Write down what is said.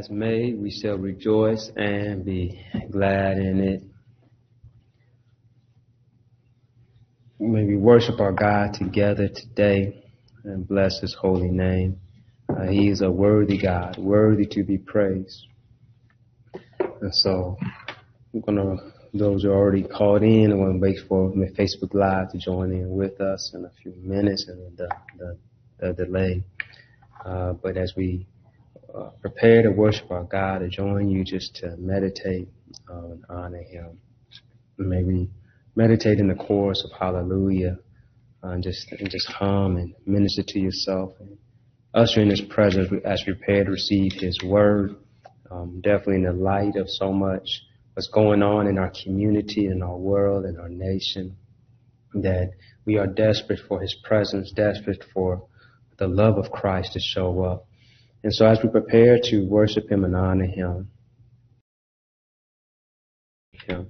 has made. We shall rejoice and be glad in it. May we worship our God together today and bless his holy name. Uh, he is a worthy God, worthy to be praised. And so I'm to, those who are already called in, I'm to wait for Facebook Live to join in with us in a few minutes and the, the, the delay. Uh, but as we uh, prepare to worship our God, join you just to meditate and honor Him. Maybe meditate in the chorus of Hallelujah uh, and just and just hum and minister to yourself and usher in His presence as we prepare to receive His Word. Um, definitely in the light of so much what's going on in our community, in our world, in our nation, that we are desperate for His presence, desperate for the love of Christ to show up. And so as we prepare to worship Him and honor Him, Him